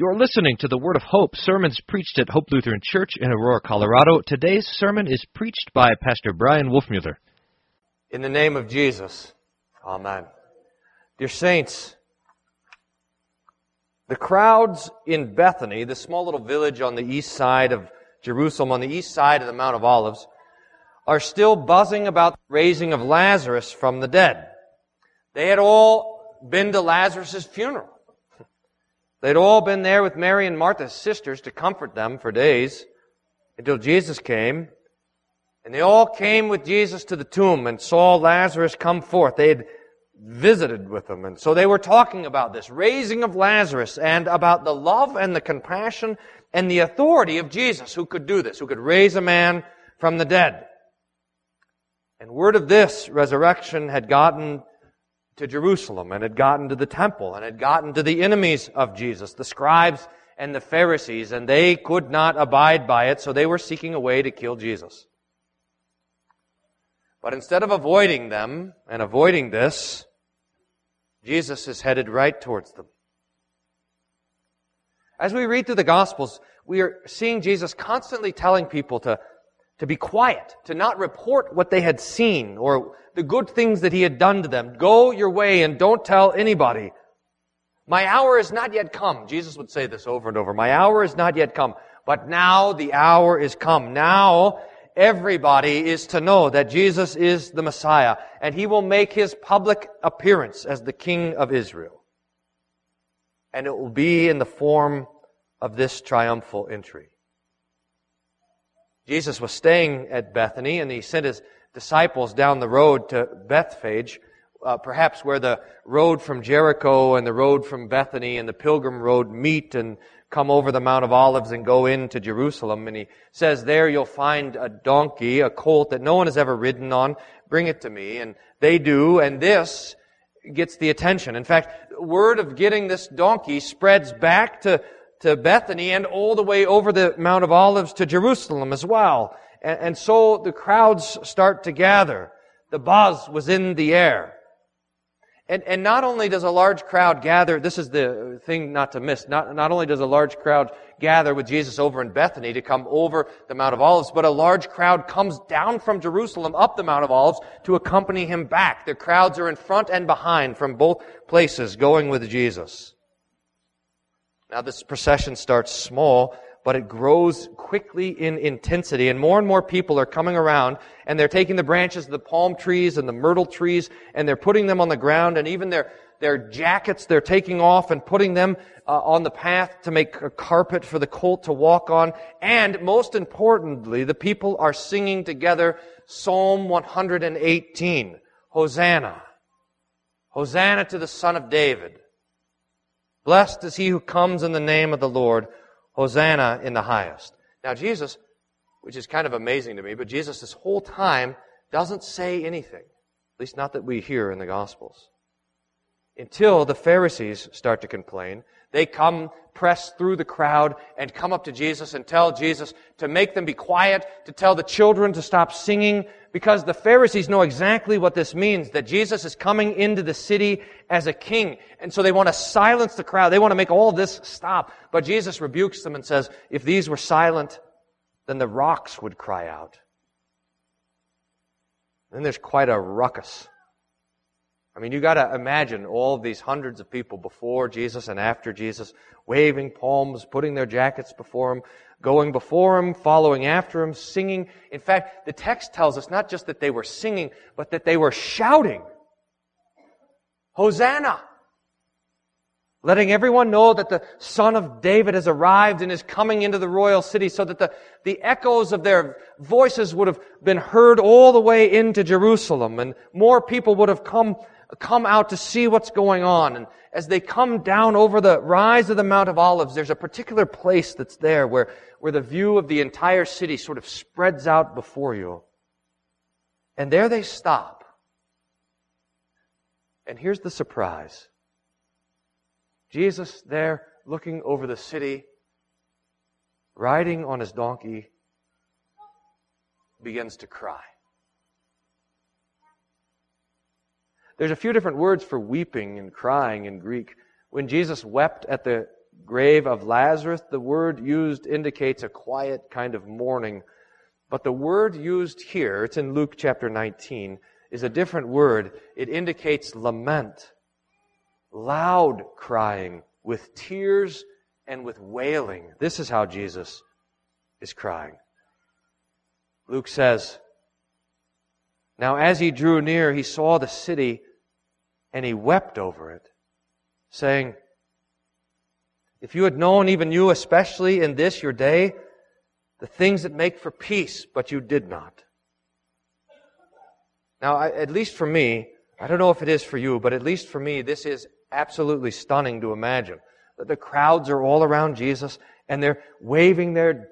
You're listening to the Word of Hope, sermons preached at Hope Lutheran Church in Aurora, Colorado. Today's sermon is preached by Pastor Bryan Wolfmueller. In the name of Jesus, Amen. Dear Saints, the crowds in Bethany, the small little village on the east side of Jerusalem, on the east side of the Mount of Olives, are still buzzing about the raising of Lazarus from the dead. They had all been to Lazarus' funeral. They'd all been there with Mary and Martha's sisters to comfort them for days until Jesus came. And they all came with Jesus to the tomb and saw Lazarus come forth. They had visited with him. And so they were talking about this raising of Lazarus and about the love and the compassion and the authority of Jesus who could do this, who could raise a man from the dead. And word of this resurrection had gotten to Jerusalem and had gotten to the temple and had gotten to the enemies of Jesus, the scribes and the Pharisees, and they could not abide by it, so they were seeking a way to kill Jesus. But instead of avoiding them and avoiding this, Jesus is headed right towards them. As we read through the Gospels, we are seeing Jesus constantly telling people to to be quiet, to not report what they had seen or the good things that he had done to them. Go your way and don't tell anybody. My hour is not yet come. Jesus would say this over and over. My hour is not yet come. But now the hour is come. Now everybody is to know that Jesus is the Messiah and he will make his public appearance as the King of Israel. And it will be in the form of this triumphal entry. Jesus was staying at Bethany and he sent his disciples down the road to Bethphage, uh, perhaps where the road from Jericho and the road from Bethany and the pilgrim road meet and come over the Mount of Olives and go into Jerusalem. And he says, there you'll find a donkey, a colt that no one has ever ridden on. Bring it to me. And they do. And this gets the attention. In fact, word of getting this donkey spreads back to to Bethany and all the way over the Mount of Olives to Jerusalem as well. And, and so the crowds start to gather. The buzz was in the air. And, and not only does a large crowd gather, this is the thing not to miss, not, not only does a large crowd gather with Jesus over in Bethany to come over the Mount of Olives, but a large crowd comes down from Jerusalem up the Mount of Olives to accompany him back. The crowds are in front and behind from both places going with Jesus. Now, this procession starts small, but it grows quickly in intensity, and more and more people are coming around, and they're taking the branches of the palm trees and the myrtle trees, and they're putting them on the ground, and even their, their jackets they're taking off and putting them uh, on the path to make a carpet for the colt to walk on. And most importantly, the people are singing together Psalm 118. Hosanna. Hosanna to the Son of David. Blessed is he who comes in the name of the Lord. Hosanna in the highest. Now, Jesus, which is kind of amazing to me, but Jesus this whole time doesn't say anything. At least not that we hear in the Gospels. Until the Pharisees start to complain. They come, press through the crowd, and come up to Jesus and tell Jesus to make them be quiet, to tell the children to stop singing, because the Pharisees know exactly what this means, that Jesus is coming into the city as a king. And so they want to silence the crowd. They want to make all this stop. But Jesus rebukes them and says, if these were silent, then the rocks would cry out. Then there's quite a ruckus. I mean, you gotta imagine all of these hundreds of people before Jesus and after Jesus, waving palms, putting their jackets before him, going before him, following after him, singing. In fact, the text tells us not just that they were singing, but that they were shouting. Hosanna! Letting everyone know that the son of David has arrived and is coming into the royal city so that the, the echoes of their voices would have been heard all the way into Jerusalem and more people would have come come out to see what's going on. And as they come down over the rise of the Mount of Olives, there's a particular place that's there where, where the view of the entire city sort of spreads out before you. And there they stop. And here's the surprise. Jesus there looking over the city, riding on his donkey, begins to cry. There's a few different words for weeping and crying in Greek. When Jesus wept at the grave of Lazarus, the word used indicates a quiet kind of mourning. But the word used here, it's in Luke chapter 19, is a different word. It indicates lament, loud crying, with tears and with wailing. This is how Jesus is crying. Luke says, Now as he drew near, he saw the city and he wept over it, saying, If you had known, even you especially in this your day, the things that make for peace, but you did not. Now, I, at least for me, I don't know if it is for you, but at least for me, this is absolutely stunning to imagine. That the crowds are all around Jesus and they're waving their,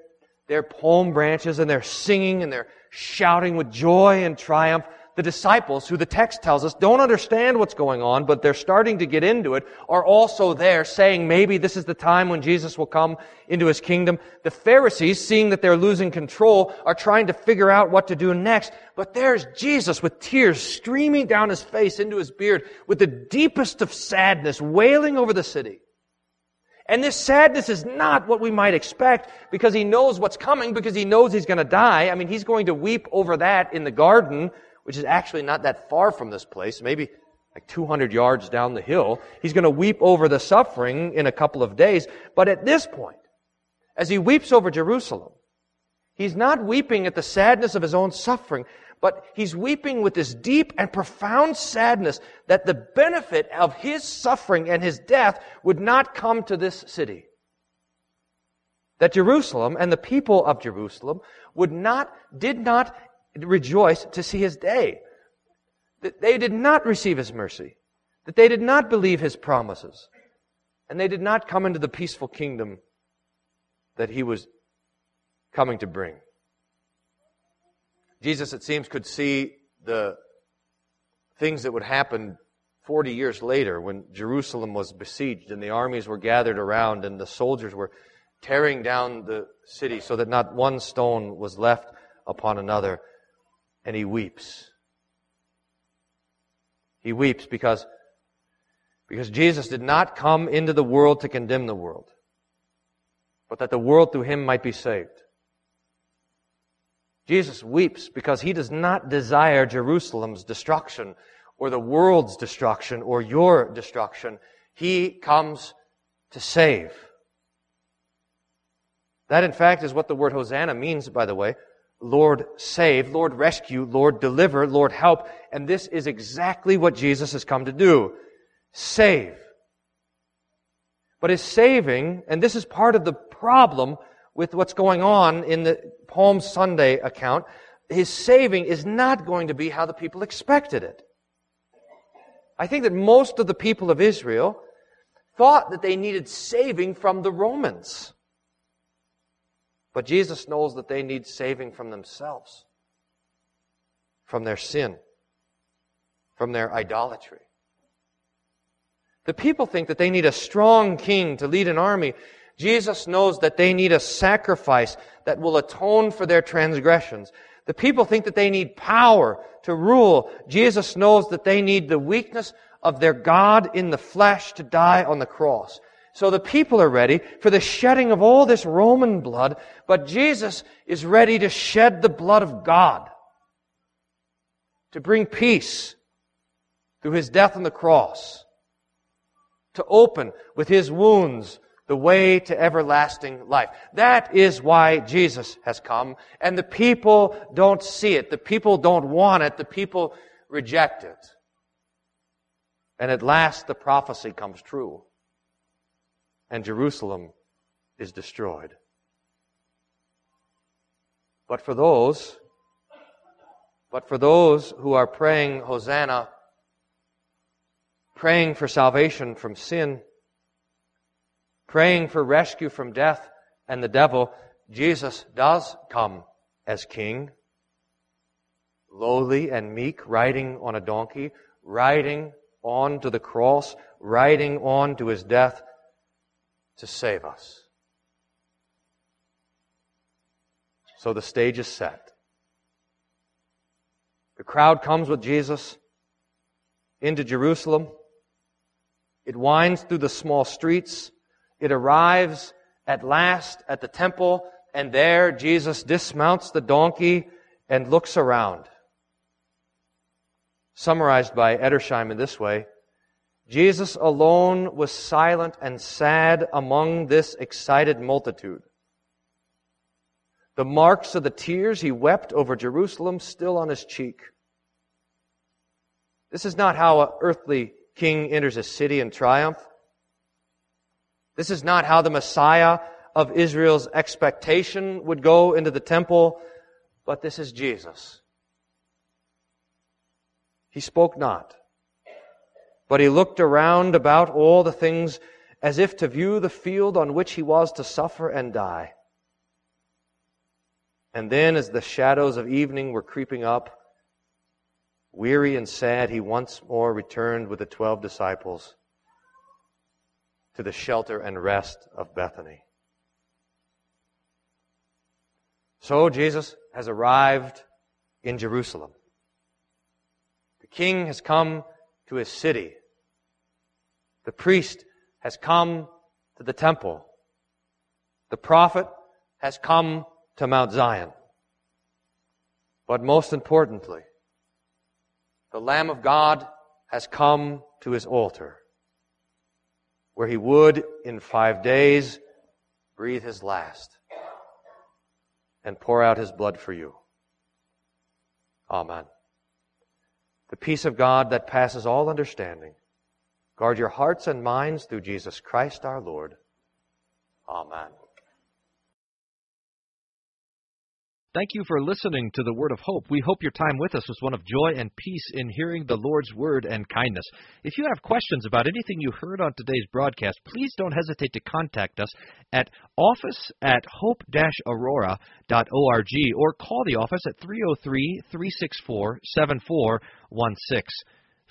their palm branches and they're singing and they're shouting with joy and triumph the disciples, who the text tells us don't understand what's going on, but they're starting to get into it, are also there saying maybe this is the time when Jesus will come into his kingdom. The Pharisees, seeing that they're losing control, are trying to figure out what to do next. But there's Jesus with tears streaming down his face into his beard with the deepest of sadness wailing over the city. And this sadness is not what we might expect because he knows what's coming, because he knows he's going to die. I mean, he's going to weep over that in the garden which is actually not that far from this place, maybe like 200 yards down the hill. He's going to weep over the suffering in a couple of days. But at this point, as he weeps over Jerusalem, he's not weeping at the sadness of his own suffering, but he's weeping with this deep and profound sadness that the benefit of his suffering and his death would not come to this city. That Jerusalem and the people of Jerusalem would not, did not rejoice to see his day. That they did not receive his mercy. That they did not believe his promises. And they did not come into the peaceful kingdom that he was coming to bring. Jesus, it seems, could see the things that would happen 40 years later when Jerusalem was besieged and the armies were gathered around and the soldiers were tearing down the city so that not one stone was left upon another and he weeps. He weeps because, because Jesus did not come into the world to condemn the world, but that the world through him might be saved. Jesus weeps because he does not desire Jerusalem's destruction or the world's destruction or your destruction. He comes to save. That, in fact, is what the word Hosanna means, by the way. Lord save, Lord rescue, Lord deliver, Lord help. And this is exactly what Jesus has come to do. Save. But his saving, and this is part of the problem with what's going on in the Palm Sunday account, his saving is not going to be how the people expected it. I think that most of the people of Israel thought that they needed saving from the Romans. But Jesus knows that they need saving from themselves, from their sin, from their idolatry. The people think that they need a strong king to lead an army. Jesus knows that they need a sacrifice that will atone for their transgressions. The people think that they need power to rule. Jesus knows that they need the weakness of their God in the flesh to die on the cross. So the people are ready for the shedding of all this Roman blood, but Jesus is ready to shed the blood of God to bring peace through his death on the cross, to open with his wounds the way to everlasting life. That is why Jesus has come, and the people don't see it. The people don't want it. The people reject it. And at last the prophecy comes true and Jerusalem is destroyed. But for those, but for those who are praying Hosanna, praying for salvation from sin, praying for rescue from death and the devil, Jesus does come as king, lowly and meek, riding on a donkey, riding on to the cross, riding on to his death, to save us. So the stage is set. The crowd comes with Jesus into Jerusalem. It winds through the small streets. It arrives at last at the temple, and there Jesus dismounts the donkey and looks around. Summarized by Edersheim in this way Jesus alone was silent and sad among this excited multitude. The marks of the tears he wept over Jerusalem still on his cheek. This is not how an earthly king enters a city in triumph. This is not how the Messiah of Israel's expectation would go into the temple, but this is Jesus. He spoke not, but he looked around about all the things as if to view the field on which he was to suffer and die. And then, as the shadows of evening were creeping up, weary and sad, he once more returned with the twelve disciples to the shelter and rest of Bethany. So Jesus has arrived in Jerusalem. The king has come to his city. The priest has come to the temple. The prophet has come to Mount Zion. But most importantly, the Lamb of God has come to his altar where he would, in five days, breathe his last and pour out his blood for you. Amen. The peace of God that passes all understanding, guard your hearts and minds through Jesus Christ our Lord. Amen. Thank you for listening to the Word of Hope. We hope your time with us was one of joy and peace in hearing the Lord's Word and kindness. If you have questions about anything you heard on today's broadcast, please don't hesitate to contact us at office at hope-aurora.org or call the office at 303-364-7416.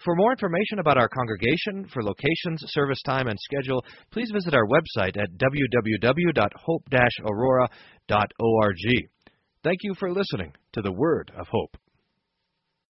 For more information about our congregation, for locations, service time, and schedule, please visit our website at www.hope-aurora.org. Thank you for listening to the Word of Hope.